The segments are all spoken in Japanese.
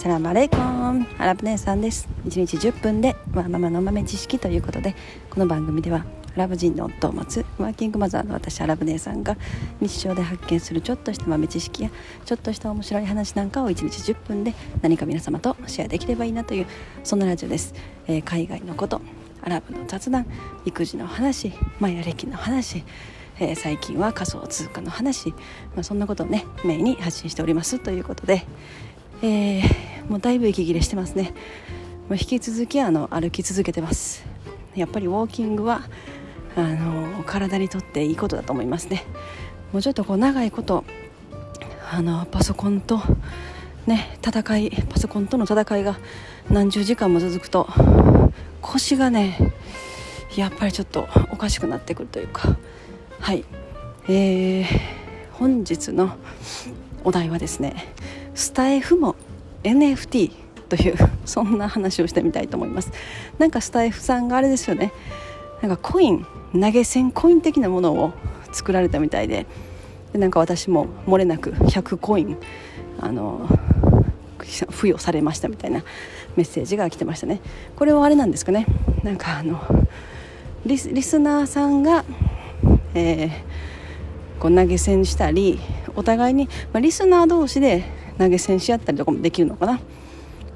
サラマレイコン。アラブ姉さんです。1日10分でワーママの豆知識ということでこの番組ではアラブ人の夫を持つワーキングマザーの私アラブ姉さんが日常で発見するちょっとした豆知識やちょっとした面白い話なんかを1日10分で何か皆様とシェアできればいいなというそんなラジオです、えー、海外のことアラブの雑談育児の話マヤ歴の話えー、最近は仮想通貨の話、まあ、そんなことをねメインに発信しておりますということで、えー、もうだいぶ息切れしてますね。もう引き続きあの歩き続けてます。やっぱりウォーキングはあの体にとっていいことだと思いますね。もうちょっとこう長いことあのパソコンとね戦いパソコンとの戦いが何十時間も続くと腰がねやっぱりちょっとおかしくなってくるというか。はい。えー、本日のお題はですねスタイフも NFT という そんな話をしてみたいと思います。なんかスタイフさんがあれですよね。なんかコイン投げ銭コイン的なものを作られたみたいで。でなんか私も漏れなく100コインあの付与されましたみたいなメッセージが来てましたね。これはあれなんですかね。なんかあのリスナーさんがえー、こう投げ銭したりお互いに、まあ、リスナー同士で投げ銭し合ったりとかもできるのかな。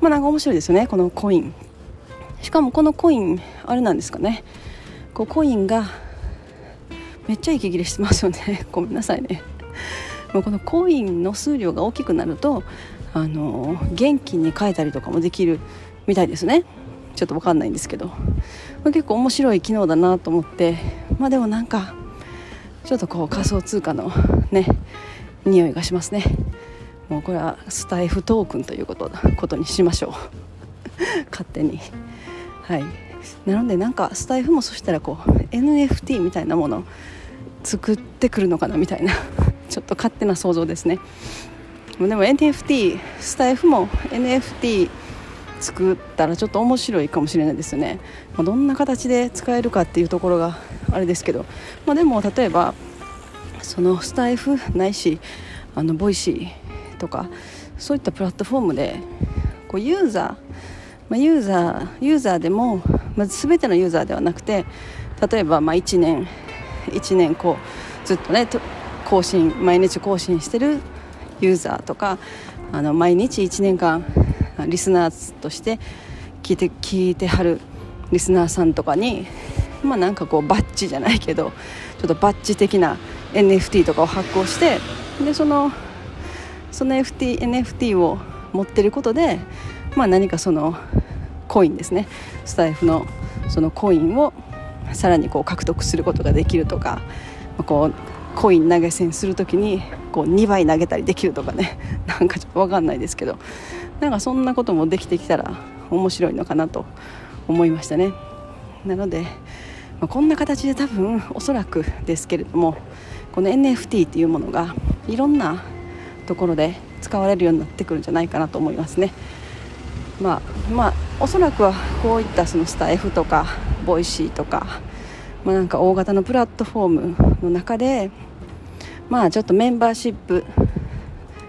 まあなんか面白いですよねこのコイン。しかもこのコインあれなんですかね。こうコインがめっちゃ息切れしてますよね。ごめんなさいね。もうこのコインの数量が大きくなるとあの元気に変えたりとかもできるみたいですね。ちょっと分かんないんですけど、まあ、結構面白い機能だなと思って。まあでもなんかちょっとこう仮想通貨のね匂いがしますね。もうこれはスタイフトークンということことにしましょう。勝手に。はい。なのでなんかスタイフもそしたらこう NFT みたいなもの作ってくるのかなみたいな。ちょっと勝手な想像ですね。でも NFT スタエフも NFT 作ったらちょっと面白いかもしれないですよね、まあ、どんな形で使えるかっていうところがあれですけど、まあ、でも例えばそのスタエフないしあの Voicy とかそういったプラットフォームでこうユーザー、まあ、ユーザーユーザーでも、まあ、全てのユーザーではなくて例えばまあ1年1年こうずっとね更新毎日更新してるユーザーとかあの毎日1年間リスナーとして聞いて聞いてはるリスナーさんとかにまあなんかこうバッジじゃないけどちょっとバッジ的な NFT とかを発行してでそのその FT NFT を持ってることで、まあ、何かそのコインですね。スタイフのそのコインをさらにこう獲得することができるとかこうコイン投げ銭する時にこう2倍投げたりできるとかね。なんかちょっと分かんないですけど。なんかそんなこともできてきたら面白いのかなと思いましたね。なので、まあ、こんな形で多分おそらくですけれどもこの NFT っていうものがいろんなところで使われるようになってくるんじゃないかなと思いますね。まあまあおそらくはこういったそのスタエフとか Voicy とか、まあ、なんか大型のプラットフォームの中でまあちょっとメンバーシップ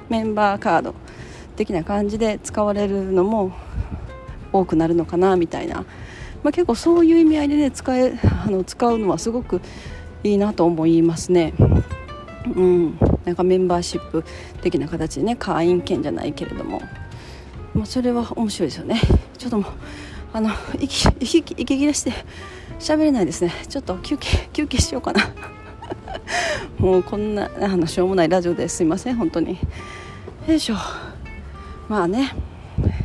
メンバーカード的な感じで使われるのも多くなるのかなみたいな、まあ、結構そういう意味合いでね使えあの使うのはすごくいいなと思いますね。うん、なんかメンバーシップ的な形でね会員権じゃないけれども、まあ、それは面白いですよね。ちょっともうあの息息息切れして喋れないですね。ちょっと休憩休憩しようかな。もうこんなあのしょうもないラジオですいません本当に。よいしょ。まあね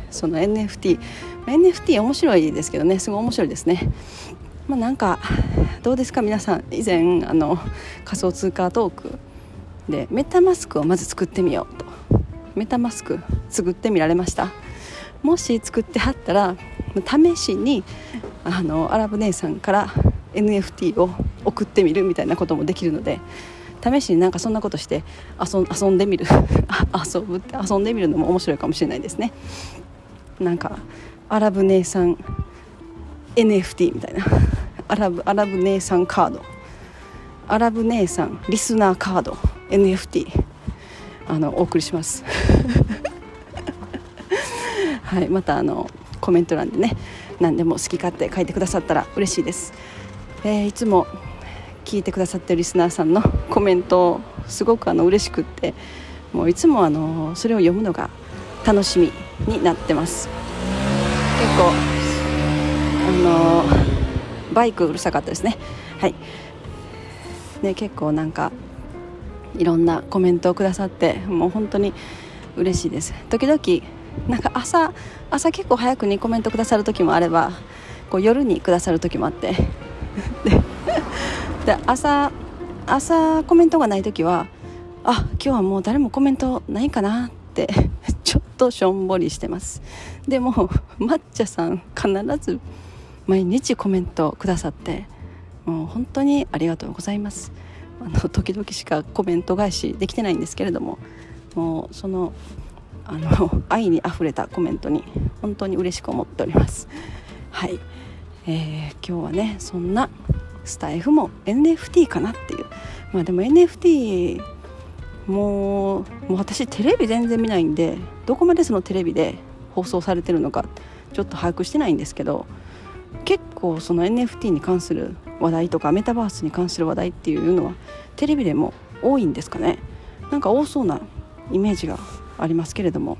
その NFT NFT 面白いですけどね。すごい面白いですね。まあなんかどうですか？皆さん以前あの仮想通貨トークでメタマスクをまず作ってみようと。メタマスク作ってみられました。もし作ってはったら試しにあのアラブ姉さんから NFT を送ってみるみたいなこともできるので試しになんかそんなことして遊んでみる。遊ぶって遊んでみるのも面白いかもしれないですね。なんかアラブ姉さん NFT みたいな。アラブアラブ姉さんカード。アラブ姉さんリスナーカード。NFT あのお送りします。はい、またあのコメント欄でね何でも好き勝手書いてくださったら嬉しいです、えー、いつも聞いてくださってるリスナーさんのコメントすごくあの嬉しくってもういつもあのそれを読むのが楽しみになってます。結構あのバイクうるさかったですね。はい。ね結構なんかいろんなコメントをくださってもう本当に嬉しいです。時々なんか朝朝結構早くにコメントくださる時もあればこう夜にくださる時もあって。で朝朝コメントがない時はあ今日はもう誰もコメントないかなって ちょっとしょんぼりしてます。でも抹茶さん必ず毎日コメントくださってもう本当にありがとうございます。あの時々しかコメント返しできてないんですけれどももうそのあの 愛にあふれたコメントに本当に嬉しく思っております。はい、えー、今日はねそんなスタイフも NFT かなっていう。まあでも NFT もうもう私テレビ全然見ないんでどこまでそのテレビで放送されてるのかちょっと把握してないんですけど結構その NFT に関する話題とかメタバースに関する話題っていうのはテレビでも多いんですかね。なんか多そうなイメージがありますけれども。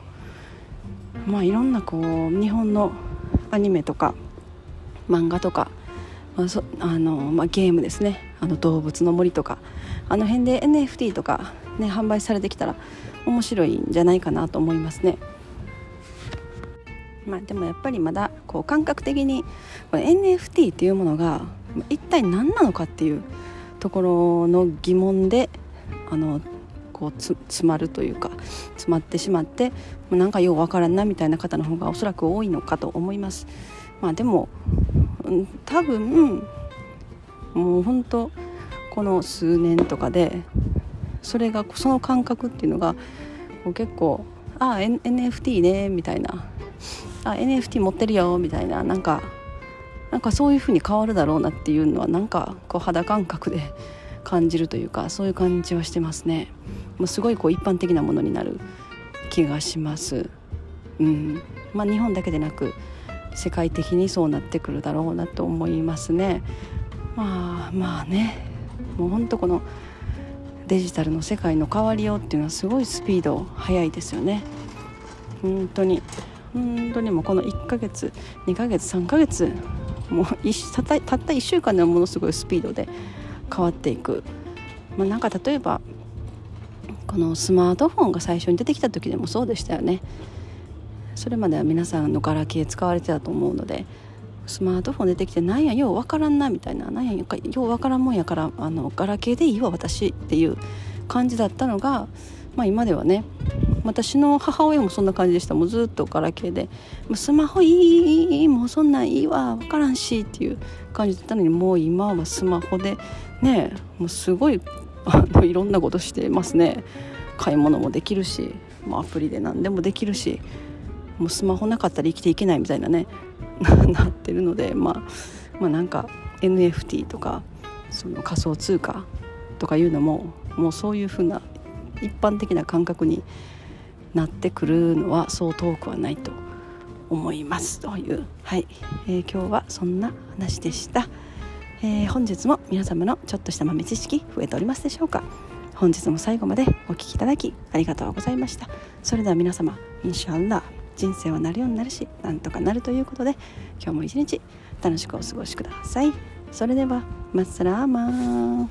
まあいろんなこう日本のアニメとか漫画とか、まあそあのまあ、ゲームですね。あの動物の森とか。あの辺で NFT とか、ね、販売されてきたら面白いんじゃないかなと思いますね。まあ、でもやっぱりまだこう感覚的にこれ NFT っていうものが一体何なのかっていうところの疑問であのこう詰まるというか詰まってしまってなんかようわからんなみたいな方の方がおそらく多いのかと思います。まあ、でも多分もう本当この数年とかでそれがその感覚っていうのが結構「ああ NFT ね」みたいな「あ NFT 持ってるよ」みたいななんかなんかそういう風に変わるだろうなっていうのはなんかこう肌感覚で感じるというかそういう感じはしてますね。もうすごいこう一般的なものになる気がします。うん。まあ日本だけでなく世界的にそうなってくるだろうなと思いますね。まあまあね。もうほんとこのデジタルの世界の変わりようっていうのはすごいスピード速いですよね。本当に。本当にもうこの1ヶ月2ヶ月3ヶ月もうたったたった1週間でもものすごいスピードで変わっていく、まあ、なんか例えばこのスマートフォンが最初に出てきた時でもそうでしたよね。それまでは皆さんのガラケー使われてたと思うのでスマートフォン出てきてなんやようわからんなみたいななんやようわからんもんやからあのガラケーでいいわ私っていう感じだったのが、まあ、今ではね私の母親もそんな感じでした。もうずっとガラケーで「スマホいいもうそんなんいいわ分からんし」っていう感じだったのにもう今はスマホで。ねもうすごいいろんなことしてますね。買い物もできるしもうアプリで何でもできるし。もうスマホなかったら生きていけないみたいなね。なってるので、まあ、まあなんか NFT とかその仮想通貨とかいうのももうそういうふうな一般的な感覚になってくるのはそう遠くはないと思いますという、はい。えー、今日はそんな話でした、えー、本日も皆様のちょっとした豆知識増えておりますでしょうか。本日も最後までお聴きいただきありがとうございました。それでは皆様インシャアラ人生はなるようになるしなんとかなるということで今日も一日楽しくお過ごしください。それではマッサラーマー